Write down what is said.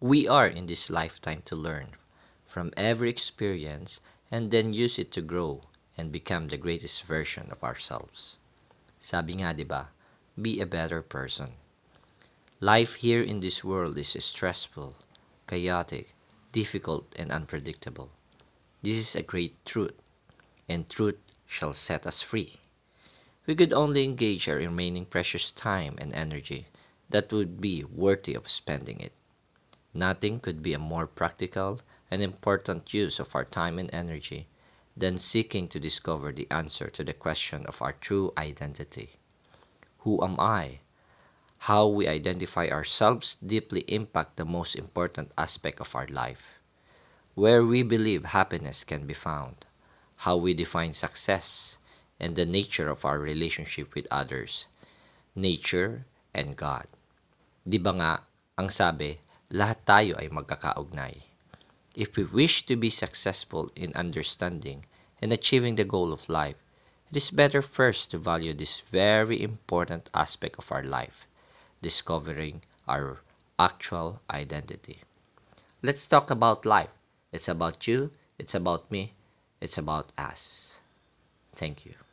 We are in this lifetime to learn from every experience and then use it to grow and become the greatest version of ourselves. Sabi nga 'di ba, be a better person. Life here in this world is stressful, chaotic, difficult and unpredictable. This is a great truth, and truth shall set us free. We could only engage our remaining precious time and energy that would be worthy of spending it. Nothing could be a more practical and important use of our time and energy than seeking to discover the answer to the question of our true identity. Who am I? How we identify ourselves deeply impact the most important aspect of our life. Where we believe happiness can be found, how we define success, and the nature of our relationship with others, nature, and God. Di ba nga, ang sabi, lahat tayo ay magkakaugnay. If we wish to be successful in understanding and achieving the goal of life, it is better first to value this very important aspect of our life, discovering our actual identity. Let's talk about life. It's about you, it's about me, it's about us. Thank you.